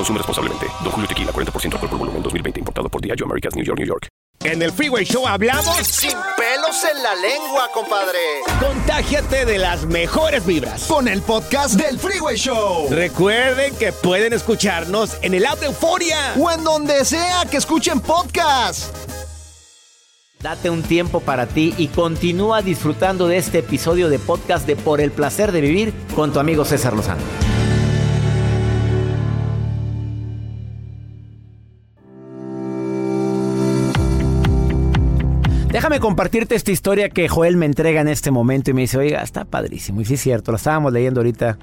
Consume responsablemente. Don Julio Tequila, 40% alcohol por volumen, 2020. Importado por Diageo Americas, New York, New York. En el Freeway Show hablamos sin pelos en la lengua, compadre. Contágiate de las mejores vibras. Con el podcast del Freeway Show. Recuerden que pueden escucharnos en el app de Euforia. O en donde sea que escuchen podcast. Date un tiempo para ti y continúa disfrutando de este episodio de podcast de Por el placer de vivir con tu amigo César Lozano. Déjame compartirte esta historia que Joel me entrega en este momento y me dice, oiga, está padrísimo. Y sí es cierto, la estábamos leyendo ahorita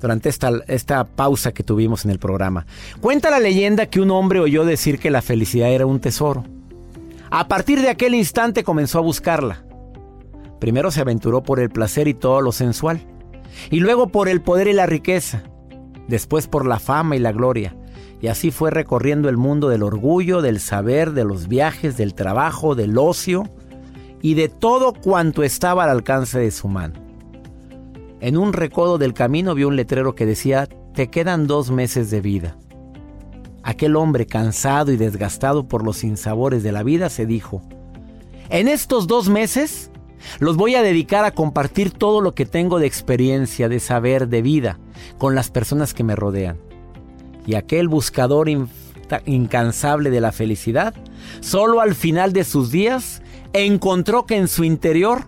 durante esta, esta pausa que tuvimos en el programa. Cuenta la leyenda que un hombre oyó decir que la felicidad era un tesoro. A partir de aquel instante comenzó a buscarla. Primero se aventuró por el placer y todo lo sensual. Y luego por el poder y la riqueza. Después por la fama y la gloria. Y así fue recorriendo el mundo del orgullo, del saber, de los viajes, del trabajo, del ocio y de todo cuanto estaba al alcance de su mano. En un recodo del camino vio un letrero que decía, te quedan dos meses de vida. Aquel hombre cansado y desgastado por los sinsabores de la vida se dijo, en estos dos meses los voy a dedicar a compartir todo lo que tengo de experiencia, de saber, de vida con las personas que me rodean y aquel buscador incansable de la felicidad, solo al final de sus días encontró que en su interior,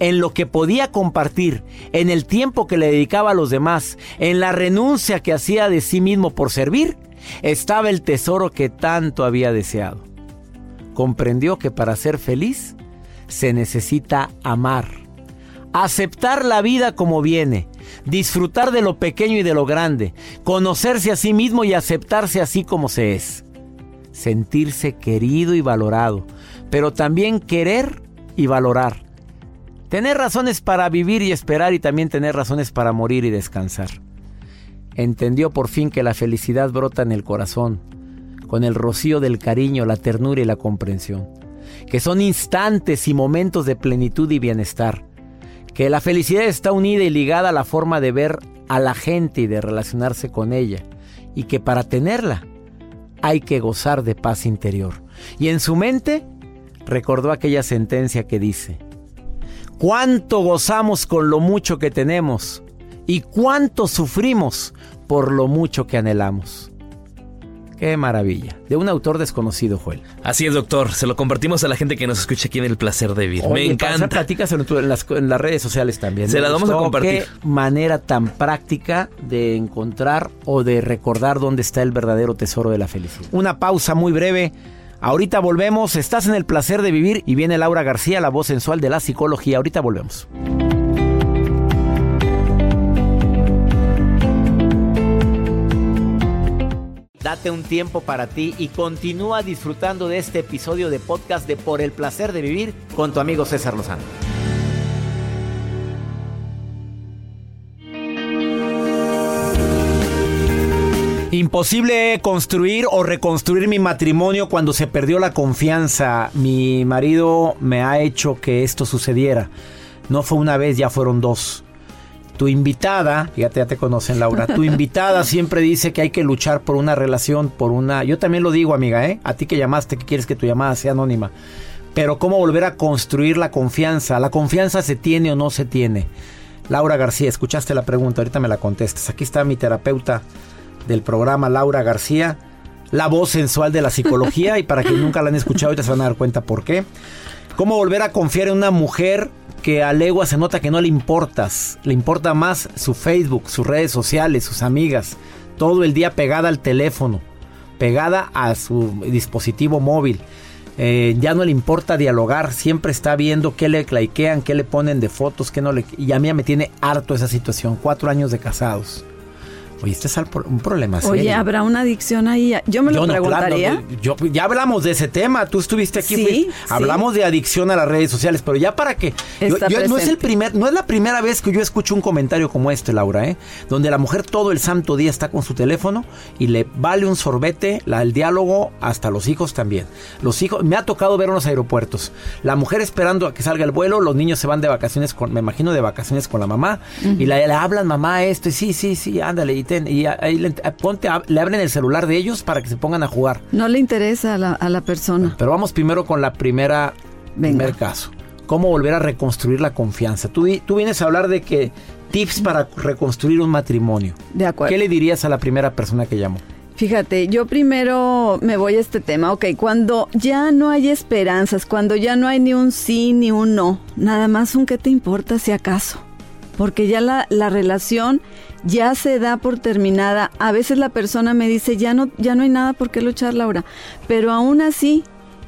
en lo que podía compartir, en el tiempo que le dedicaba a los demás, en la renuncia que hacía de sí mismo por servir, estaba el tesoro que tanto había deseado. Comprendió que para ser feliz se necesita amar, aceptar la vida como viene, disfrutar de lo pequeño y de lo grande, conocerse a sí mismo y aceptarse así como se es, sentirse querido y valorado, pero también querer y valorar, tener razones para vivir y esperar y también tener razones para morir y descansar. Entendió por fin que la felicidad brota en el corazón, con el rocío del cariño, la ternura y la comprensión, que son instantes y momentos de plenitud y bienestar que la felicidad está unida y ligada a la forma de ver a la gente y de relacionarse con ella, y que para tenerla hay que gozar de paz interior. Y en su mente recordó aquella sentencia que dice, cuánto gozamos con lo mucho que tenemos y cuánto sufrimos por lo mucho que anhelamos. Qué maravilla. De un autor desconocido, Joel. Así es, doctor. Se lo compartimos a la gente que nos escucha aquí en El Placer de Vivir. Me encanta. Platicas en, en, las, en las redes sociales también. Se la vamos a compartir. Qué manera tan práctica de encontrar o de recordar dónde está el verdadero tesoro de la felicidad. Una pausa muy breve. Ahorita volvemos. Estás en El Placer de Vivir y viene Laura García, la voz sensual de la psicología. Ahorita volvemos. Date un tiempo para ti y continúa disfrutando de este episodio de podcast de Por el placer de vivir con tu amigo César Lozano. Imposible construir o reconstruir mi matrimonio cuando se perdió la confianza. Mi marido me ha hecho que esto sucediera. No fue una vez, ya fueron dos. Tu invitada, fíjate, ya te conocen Laura, tu invitada siempre dice que hay que luchar por una relación, por una... Yo también lo digo, amiga, ¿eh? A ti que llamaste, que quieres que tu llamada sea anónima. Pero ¿cómo volver a construir la confianza? ¿La confianza se tiene o no se tiene? Laura García, escuchaste la pregunta, ahorita me la contestas. Aquí está mi terapeuta del programa, Laura García. la voz sensual de la psicología y para quienes nunca la han escuchado ahorita se van a dar cuenta por qué. Cómo volver a confiar en una mujer que a legua se nota que no le importas. Le importa más su Facebook, sus redes sociales, sus amigas. Todo el día pegada al teléfono, pegada a su dispositivo móvil. Eh, ya no le importa dialogar, siempre está viendo qué le claiquean, qué le ponen de fotos, qué no le... Y a mí me tiene harto esa situación, cuatro años de casados. Oye, este es un problema serio. Oye, ¿habrá una adicción ahí? Yo me lo preguntaría. yo, ya hablamos de ese tema. Tú estuviste aquí. Sí, Hablamos de adicción a las redes sociales, pero ya para qué. no es el primer, no es la primera vez que yo escucho un comentario como este, Laura, ¿eh? Donde la mujer todo el santo día está con su teléfono y le vale un sorbete la, el diálogo hasta los hijos también. Los hijos, me ha tocado ver en los aeropuertos. La mujer esperando a que salga el vuelo, los niños se van de vacaciones con, me imagino de vacaciones con la mamá y la, le hablan mamá esto y sí, sí, sí, ándale y y ahí le, ponte, le abren el celular de ellos para que se pongan a jugar. No le interesa a la, a la persona. Pero vamos primero con la primera, primer caso. ¿Cómo volver a reconstruir la confianza? Tú, tú vienes a hablar de que tips para reconstruir un matrimonio. De acuerdo. ¿Qué le dirías a la primera persona que llamó? Fíjate, yo primero me voy a este tema, ok, cuando ya no hay esperanzas, cuando ya no hay ni un sí ni un no, nada más un qué te importa si acaso, porque ya la, la relación ya se da por terminada. A veces la persona me dice, ya no, ya no hay nada por qué luchar, Laura. Pero aún así,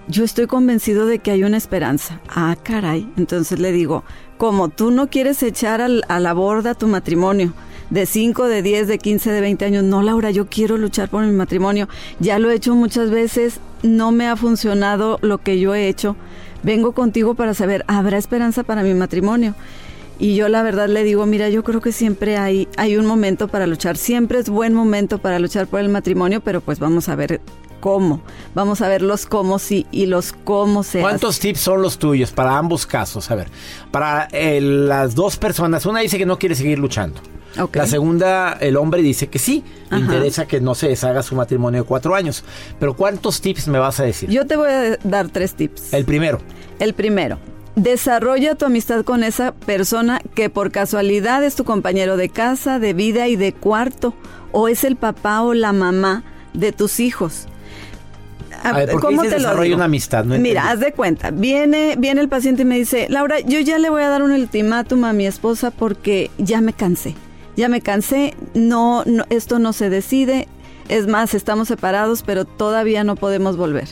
yo estoy convencido de que hay una esperanza. Ah, caray. Entonces le digo, como tú no quieres echar a la borda tu matrimonio, de 5, de 10, de 15, de 20 años. No, Laura, yo quiero luchar por mi matrimonio. Ya lo he hecho muchas veces, no me ha funcionado lo que yo he hecho. Vengo contigo para saber, ¿habrá esperanza para mi matrimonio? Y yo la verdad le digo, mira, yo creo que siempre hay, hay un momento para luchar, siempre es buen momento para luchar por el matrimonio, pero pues vamos a ver cómo, vamos a ver los cómo sí y los cómo se ¿Cuántos tips son los tuyos para ambos casos? A ver, para eh, las dos personas, una dice que no quiere seguir luchando. La segunda, el hombre dice que sí, le interesa que no se deshaga su matrimonio de cuatro años. Pero ¿cuántos tips me vas a decir? Yo te voy a dar tres tips. El primero. El primero, Desarrolla tu amistad con esa persona que por casualidad es tu compañero de casa, de vida y de cuarto, o es el papá o la mamá de tus hijos. A ver, ¿Cómo te desarrolla una amistad? Mira, haz de cuenta. Viene, viene el paciente y me dice, Laura, yo ya le voy a dar un ultimátum a mi esposa porque ya me cansé. Ya me cansé, no, no, esto no se decide. Es más, estamos separados, pero todavía no podemos volver.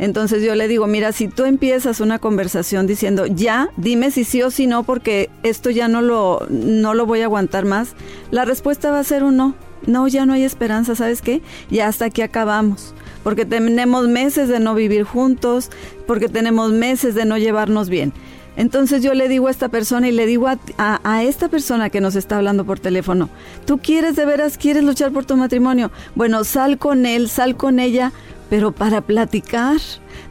Entonces yo le digo, mira, si tú empiezas una conversación diciendo, ya, dime si sí o si no, porque esto ya no lo, no lo voy a aguantar más, la respuesta va a ser un no. No, ya no hay esperanza, ¿sabes qué? Ya hasta aquí acabamos. Porque tenemos meses de no vivir juntos, porque tenemos meses de no llevarnos bien. Entonces yo le digo a esta persona y le digo a, a, esta persona que nos está hablando por teléfono, ¿tú quieres de veras, quieres luchar por tu matrimonio? Bueno, sal con él, sal con ella, pero para platicar.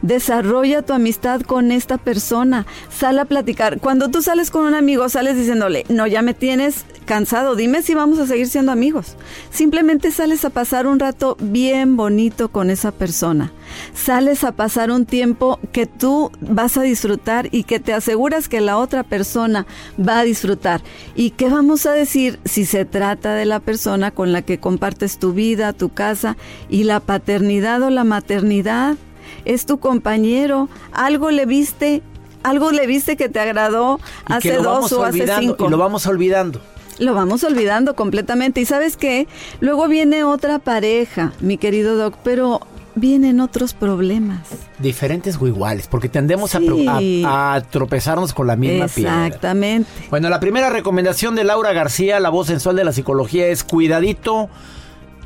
Desarrolla tu amistad con esta persona. Sal a platicar. Cuando tú sales con un amigo, sales diciéndole, no, ya me tienes cansado, dime si vamos a seguir siendo amigos. Simplemente sales a pasar un rato bien bonito con esa persona. Sales a pasar un tiempo que tú vas a disfrutar y que te aseguras que la otra persona va a disfrutar. ¿Y qué vamos a decir si se trata de la persona con la que compartes tu vida, tu casa y la paternidad o la maternidad? Es tu compañero, algo le viste algo le viste que te agradó hace dos o hace cinco. Y lo vamos olvidando lo vamos olvidando completamente. Y sabes qué, luego viene otra pareja, mi querido Doc, pero vienen otros problemas. Diferentes o iguales, porque tendemos a, tropezarnos con la misma piedra. Exactamente. Bueno, la primera recomendación de Laura García, la voz sensual de la psicología, es cuidadito.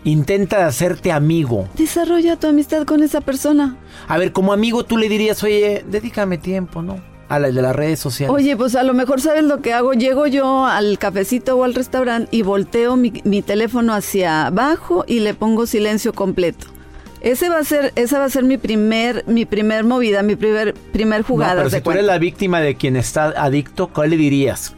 Intenta hacerte amigo. Desarrolla tu amistad con esa persona. A ver, como amigo tú le dirías, oye, dedícame tiempo, ¿no? A la de las redes sociales. Oye, pues a lo mejor sabes lo que hago. Llego yo al cafecito o al restaurante y volteo mi, mi teléfono hacia abajo y le pongo silencio completo. Ese va a ser, esa va a ser mi primer, mi primer movida, mi primer, primer jugada. pero si tú eres la víctima de quien está adicto, ¿cuál le dirías?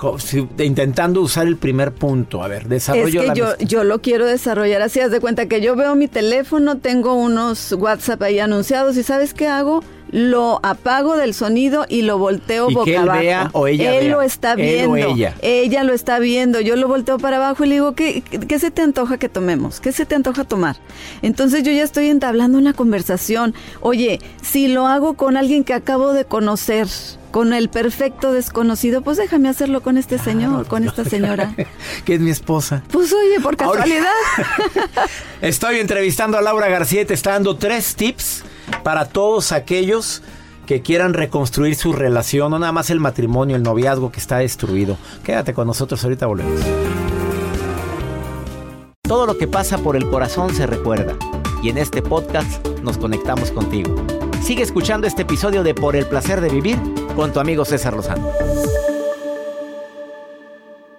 intentando usar el primer punto. A ver, desarrollo. Es que yo, yo lo quiero desarrollar así. Haz de cuenta que yo veo mi teléfono, tengo unos WhatsApp ahí anunciados y ¿sabes qué hago? Lo apago del sonido y lo volteo Y boca que él abajo. vea o ella Él vea. lo está Él o viendo. ella. lo está viendo. Yo lo volteo para abajo y le digo, ¿qué, ¿qué se te antoja que tomemos? ¿Qué se te antoja tomar? Entonces yo ya estoy entablando una conversación. Oye, si lo hago con alguien que acabo de conocer, con el perfecto desconocido, pues déjame hacerlo con este señor, con esta señora. que es mi esposa. Pues oye, por Ahora- casualidad. Estoy entrevistando a Laura García y te está dando tres tips para todos aquellos que quieran reconstruir su relación, no nada más el matrimonio, el noviazgo que está destruido. Quédate con nosotros, ahorita volvemos. Todo lo que pasa por el corazón se recuerda y en este podcast nos conectamos contigo. Sigue escuchando este episodio de Por el placer de vivir con tu amigo César Lozano.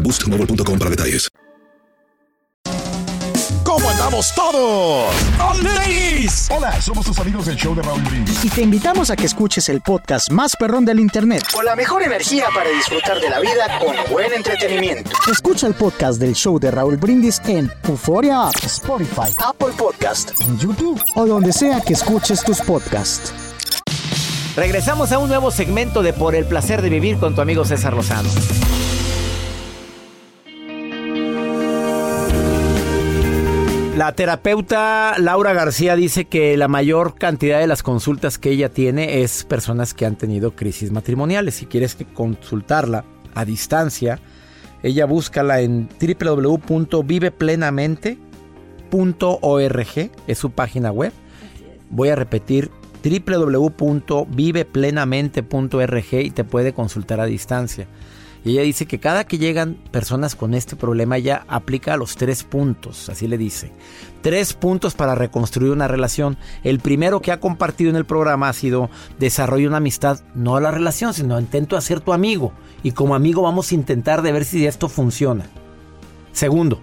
boostmobile.com para detalles. ¿Cómo andamos todos? Hola, somos tus amigos del show de Raúl Brindis. Y te invitamos a que escuches el podcast más perrón del internet. Con la mejor energía para disfrutar de la vida con buen entretenimiento. Escucha el podcast del show de Raúl Brindis en Euforia App, Spotify, Apple Podcast. en YouTube o donde sea que escuches tus podcasts. Regresamos a un nuevo segmento de Por el placer de vivir con tu amigo César Lozano. La terapeuta Laura García dice que la mayor cantidad de las consultas que ella tiene es personas que han tenido crisis matrimoniales. Si quieres consultarla a distancia, ella búscala en www.viveplenamente.org, es su página web. Voy a repetir www.viveplenamente.org y te puede consultar a distancia. Y ella dice que cada que llegan personas con este problema, ella aplica los tres puntos, así le dice. Tres puntos para reconstruir una relación. El primero que ha compartido en el programa ha sido desarrollo una amistad, no la relación, sino intento hacer tu amigo. Y como amigo vamos a intentar de ver si esto funciona. Segundo,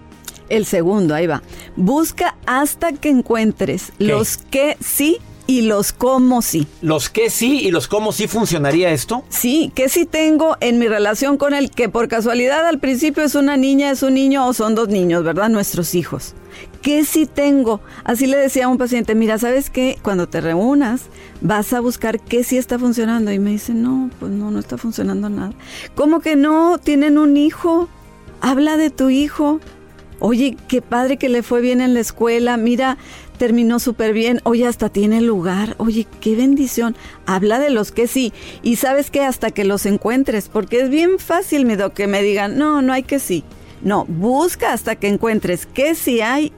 El segundo, ahí va. Busca hasta que encuentres los que sí y los cómo sí. los que sí y los cómo sí funcionaría esto. Sí, que sí tengo en mi relación con el que por casualidad al principio es una niña, es un niño o son dos niños, ¿verdad? Nuestros hijos. ¿Qué sí tengo? Así le decía a un paciente, mira, ¿sabes qué? Cuando te reúnas vas a buscar qué sí está funcionando. Y me dice, no, pues no, no está funcionando nada. ¿Cómo que no? Tienen un hijo. Habla de tu hijo. Oye, qué padre que le fue bien en la escuela. Mira, terminó súper bien. Oye, hasta tiene lugar. Oye, qué bendición. Habla de los que sí. Y sabes que hasta que los encuentres, porque es bien fácil, que me digan, no, no hay que sí. No, busca hasta que encuentres qué sí hay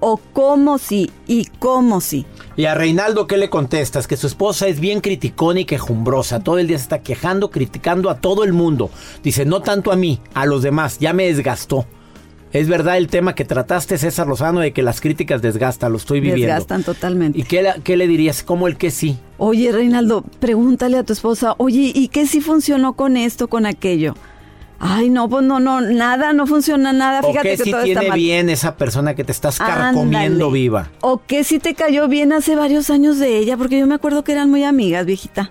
o cómo sí y cómo sí. Y a Reinaldo, ¿qué le contestas? Que su esposa es bien criticona y quejumbrosa. Todo el día se está quejando, criticando a todo el mundo. Dice, no tanto a mí, a los demás. Ya me desgastó. Es verdad el tema que trataste, César Lozano, de que las críticas desgastan, lo estoy viviendo. Desgastan totalmente. ¿Y qué, le- qué le dirías? ¿Cómo el que sí? Oye, Reinaldo, pregúntale a tu esposa, oye, ¿y qué sí funcionó con esto, con aquello? Ay, no, pues no, no, nada, no funciona nada. ¿O Fíjate qué que sí todo tiene está mal. bien esa persona que te estás carcomiendo Ándale. viva? ¿O qué sí te cayó bien hace varios años de ella? Porque yo me acuerdo que eran muy amigas, viejita.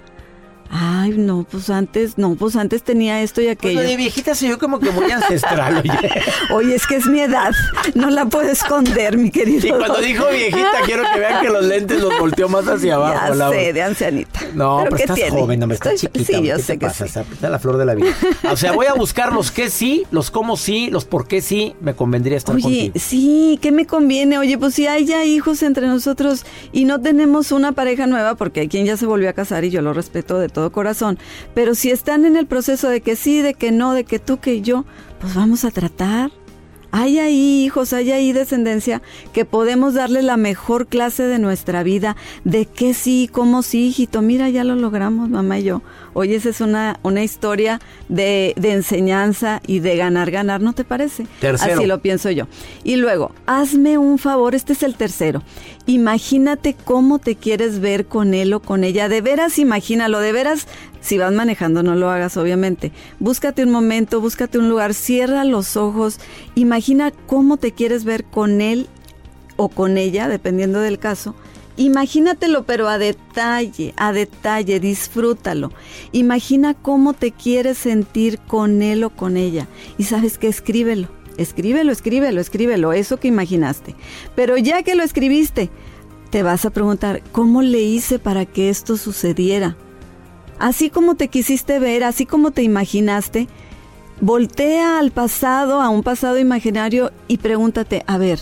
Ay, no, pues antes, no, pues antes tenía esto y Pues aquello. lo de viejita soy yo como que muy ancestral, oye. Oye, es que es mi edad, no la puedo esconder, mi querido. Y cuando dijo viejita, quiero que vean que los lentes los volteó más hacia abajo. Ya Laura. sé, de ancianita. No, pero, ¿qué estás tiene? joven, hombre, estás Estoy- chiquita. Sí, yo ¿Qué sé te que pasa? sí. Está la flor de la vida. O sea, voy a buscar los que sí, los cómo sí, los por qué sí, me convendría estar Oye, contigo. sí, ¿qué me conviene? Oye, pues si hay ya hijos entre nosotros y no tenemos una pareja nueva, porque hay quien ya se volvió a casar y yo lo respeto de todo corazón, pero si están en el proceso de que sí, de que no, de que tú, que yo, pues vamos a tratar. Hay ahí hijos, hay ahí descendencia que podemos darle la mejor clase de nuestra vida, de qué sí, cómo sí, hijito, mira, ya lo logramos, mamá y yo. Oye, esa es una, una historia de, de enseñanza y de ganar, ganar, ¿no te parece? Tercero. Así lo pienso yo. Y luego, hazme un favor, este es el tercero. Imagínate cómo te quieres ver con él o con ella. De veras, imagínalo, de veras, si vas manejando, no lo hagas, obviamente. Búscate un momento, búscate un lugar, cierra los ojos, imagina cómo te quieres ver con él o con ella, dependiendo del caso. Imagínatelo, pero a detalle, a detalle, disfrútalo. Imagina cómo te quieres sentir con él o con ella. Y sabes que escríbelo, escríbelo, escríbelo, escríbelo, eso que imaginaste. Pero ya que lo escribiste, te vas a preguntar, ¿cómo le hice para que esto sucediera? Así como te quisiste ver, así como te imaginaste, voltea al pasado, a un pasado imaginario y pregúntate, a ver,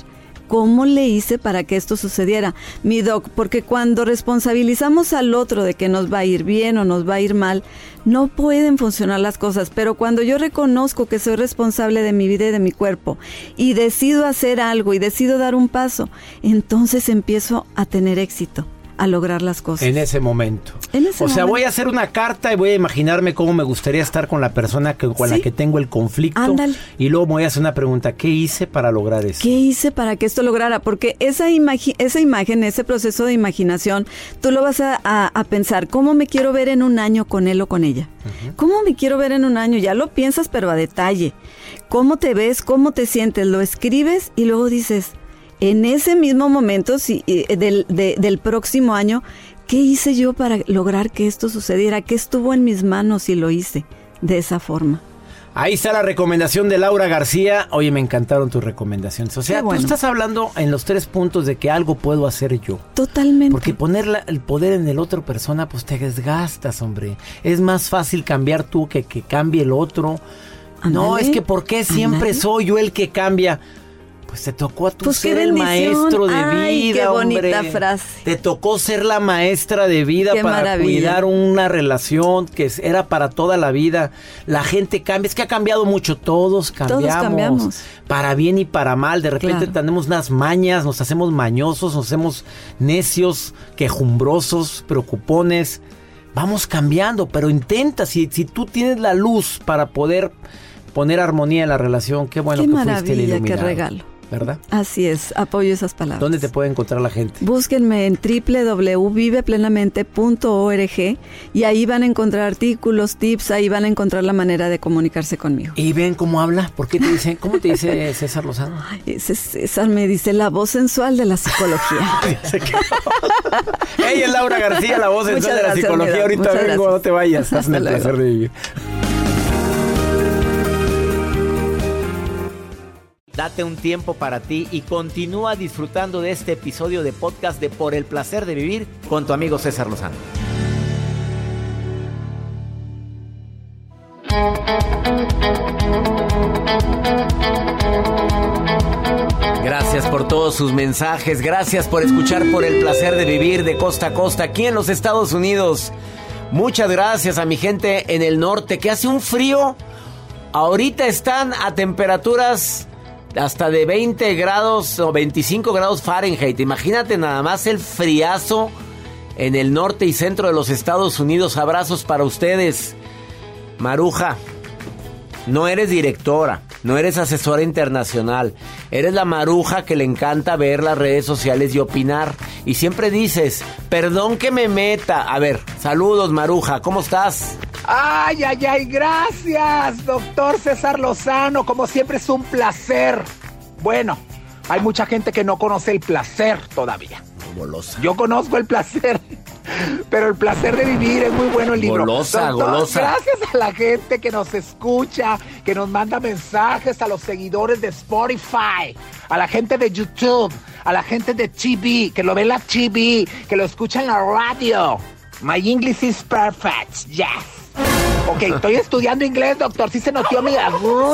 ¿cómo le hice para que esto sucediera? Mi doc, porque cuando responsabilizamos al otro de que nos va a ir bien o nos va a ir mal, no pueden funcionar las cosas, pero cuando yo reconozco que soy responsable de mi vida y de mi cuerpo y decido hacer algo y decido dar un paso, entonces empiezo a tener éxito, a lograr las cosas. En ese momento. En ese o sea, momento. voy a hacer una carta y voy a imaginarme cómo me gustaría estar con la persona que, con la que tengo el conflicto. Ándale. Y luego me voy a hacer una pregunta, ¿qué hice para lograr eso? ¿Qué hice para que esto lograra? Porque esa, imagi- esa imagen, ese proceso de imaginación, tú lo vas a, a- a pensar, ¿cómo me quiero ver en un año con él o con ella? ¿Cómo me quiero ver en un año? Ya lo piensas, pero a detalle. ¿Cómo te ves? ¿Cómo te sientes? Lo escribes y luego dices, en ese mismo momento si, eh, del, de- del próximo año, ¿qué hice yo para lograr que esto sucediera? ¿Qué estuvo en mis manos y lo hice de esa forma? Ahí está la recomendación de Laura García. Oye, me encantaron tus recomendaciones. O sea, bueno. tú estás hablando en los tres puntos de que algo puedo hacer yo. Totalmente. Porque poner la- el poder en el otro persona, pues te desgastas, hombre. Es más fácil cambiar tú que que cambie el otro. No, es que ¿por qué siempre soy yo el que cambia? Pues te tocó a tú Pues ser el maestro de Ay, vida, qué bonita hombre. frase. Te tocó ser la maestra de vida Qué para maravilla. cuidar una relación que era para toda la vida. La gente cambia, es que ha cambiado mucho, todos cambiamos. cambiamos. Para bien y para mal, de repente Claro. tenemos unas mañas, nos hacemos mañosos, nos hacemos necios, quejumbrosos, preocupones. Vamos cambiando, pero intenta, si, si tú tienes la luz para poder poner armonía en la relación, qué bueno Qué que fuiste el maravilla, qué iluminado, regalo. ¿Verdad? Así es, apoyo esas palabras. ¿Dónde te puede encontrar la gente? Búsquenme en www.viveplenamente.org y ahí van a encontrar artículos, tips, ahí van a encontrar la manera de comunicarse conmigo. Y ven cómo habla, ¿por qué te dice, cómo te dice César Lozano? Ese César me dice la voz sensual de la psicología. Ella es Laura García, la voz Muchas sensual de la gracias, psicología. Ahorita vengo, no te vayas. Hasta el placer de vivir. Date un tiempo para ti y continúa disfrutando de este episodio de podcast de Por el placer de vivir con tu amigo César Lozano. Gracias por todos sus mensajes, gracias por escuchar por el placer de vivir de costa a costa aquí en los Estados Unidos. Muchas gracias a mi gente en el norte que hace un frío. Ahorita están a temperaturas hasta de 20 grados o 25 grados Fahrenheit. Imagínate nada más el friazo en el norte y centro de los Estados Unidos. Abrazos para ustedes. Maruja, no eres directora, no eres asesora internacional, eres la maruja que le encanta ver las redes sociales y opinar. Y siempre dices, perdón que me meta. A ver, saludos Maruja, ¿cómo estás? Ay, ay, ay, gracias, doctor César Lozano. Como siempre es un placer. Bueno, hay mucha gente que no conoce el placer todavía. Yo conozco el placer. Pero el placer de vivir es muy bueno el libro. Golosa, golosa. Gracias a la gente que nos escucha, que nos manda mensajes, a los seguidores de Spotify, a la gente de YouTube, a la gente de TV, que lo ve en la TV, que lo escucha en la radio. My English is perfect, yes. Ok, estoy estudiando inglés, doctor. Sí se notó mi...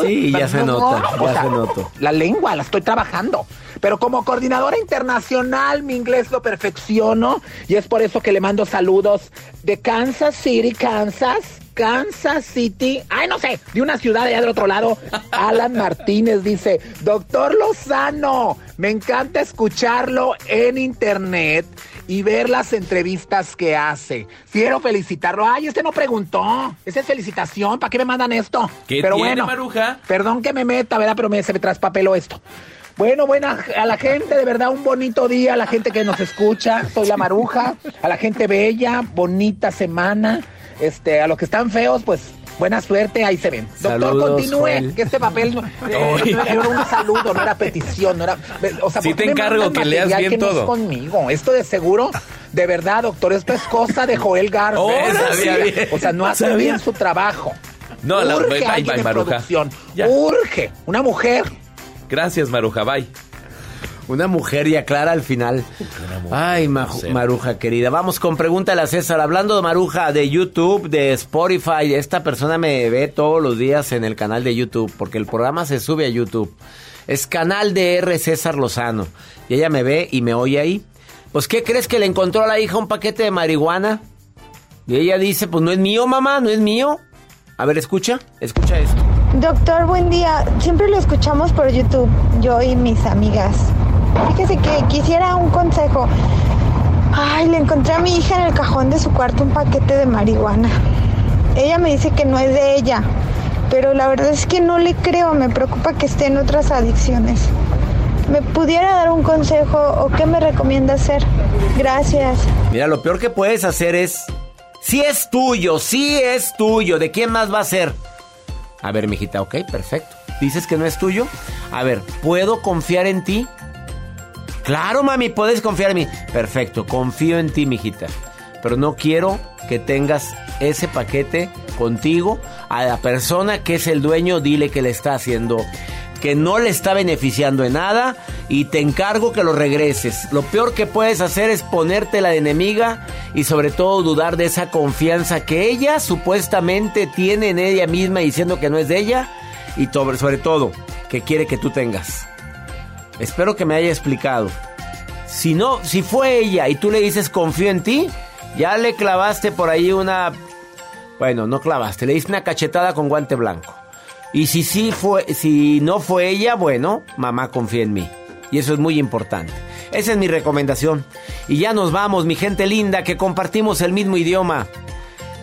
Sí, ya se nota, O sea, se nota. La lengua la estoy trabajando. Pero como coordinadora internacional, mi inglés lo perfecciono. Y es por eso que le mando saludos de Kansas City, Kansas. Kansas City. Ay, no sé, de una ciudad allá del otro lado. Alan Martínez dice, doctor Lozano, me encanta escucharlo en internet y ver las entrevistas que hace. Quiero felicitarlo. Ay, este no preguntó. Esa es felicitación. ¿Para qué me mandan esto? ¿Qué Pero tiene, bueno, Maruja? Perdón que me meta, ¿verdad? Pero me, se me traspapeló esto. Bueno, buena, a la gente, de verdad, un bonito día, a la gente que nos escucha, soy la maruja, a la gente bella, bonita semana, este, a los que están feos, pues, buena suerte, ahí se ven. Doctor, continúe, Joel. que este papel no, no era un saludo, no era petición, no era, o sea, Sí ¿por qué te encargo que leas bien que no es todo. conmigo, esto de seguro, de verdad, doctor, esto es cosa de Joel Garza. Ahora Sí. O sea, no hace Sabía. bien su trabajo. No, la- Urge en Maruja. Urge, una mujer. Gracias, Maruja. Bye. Una mujer y aclara al final. Ay, Maruja querida. Vamos con pregúntale a César. Hablando de Maruja, de YouTube, de Spotify. Esta persona me ve todos los días en el canal de YouTube, porque el programa se sube a YouTube. Es canal de R. César Lozano. Y ella me ve y me oye ahí. Pues, ¿qué crees que le encontró a la hija un paquete de marihuana? Y ella dice, pues no es mío, mamá, no es mío. A ver, escucha, escucha esto. Doctor, buen día. Siempre lo escuchamos por YouTube, yo y mis amigas. Fíjese que quisiera un consejo. Ay, le encontré a mi hija en el cajón de su cuarto un paquete de marihuana. Ella me dice que no es de ella, pero la verdad es que no le creo. Me preocupa que esté en otras adicciones. ¿Me pudiera dar un consejo o qué me recomienda hacer? Gracias. Mira, lo peor que puedes hacer es. Si es tuyo, si es tuyo, ¿de quién más va a ser? A ver, mijita, ok, perfecto. ¿Dices que no es tuyo? A ver, ¿puedo confiar en ti? Claro, mami, puedes confiar en mí. Perfecto, confío en ti, mijita. Pero no quiero que tengas ese paquete contigo. A la persona que es el dueño, dile que le está haciendo, que no le está beneficiando en nada y te encargo que lo regreses. Lo peor que puedes hacer es ponerte la de enemiga y sobre todo dudar de esa confianza que ella supuestamente tiene en ella misma diciendo que no es de ella y sobre todo que quiere que tú tengas. Espero que me haya explicado. Si no, si fue ella y tú le dices confío en ti, ya le clavaste por ahí una... Bueno, no clavaste, le diste una cachetada con guante blanco. Y si sí fue, si no fue ella, bueno, mamá confía en mí. Y eso es muy importante. Esa es mi recomendación. Y ya nos vamos, mi gente linda, que compartimos el mismo idioma.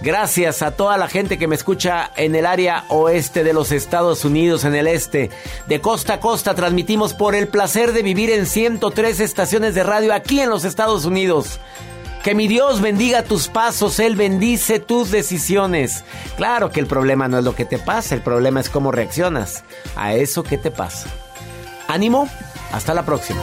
Gracias a toda la gente que me escucha en el área oeste de los Estados Unidos, en el este. De costa a costa transmitimos por el placer de vivir en 103 estaciones de radio aquí en los Estados Unidos. Que mi Dios bendiga tus pasos, Él bendice tus decisiones. Claro que el problema no es lo que te pasa, el problema es cómo reaccionas a eso que te pasa. Ánimo, hasta la próxima.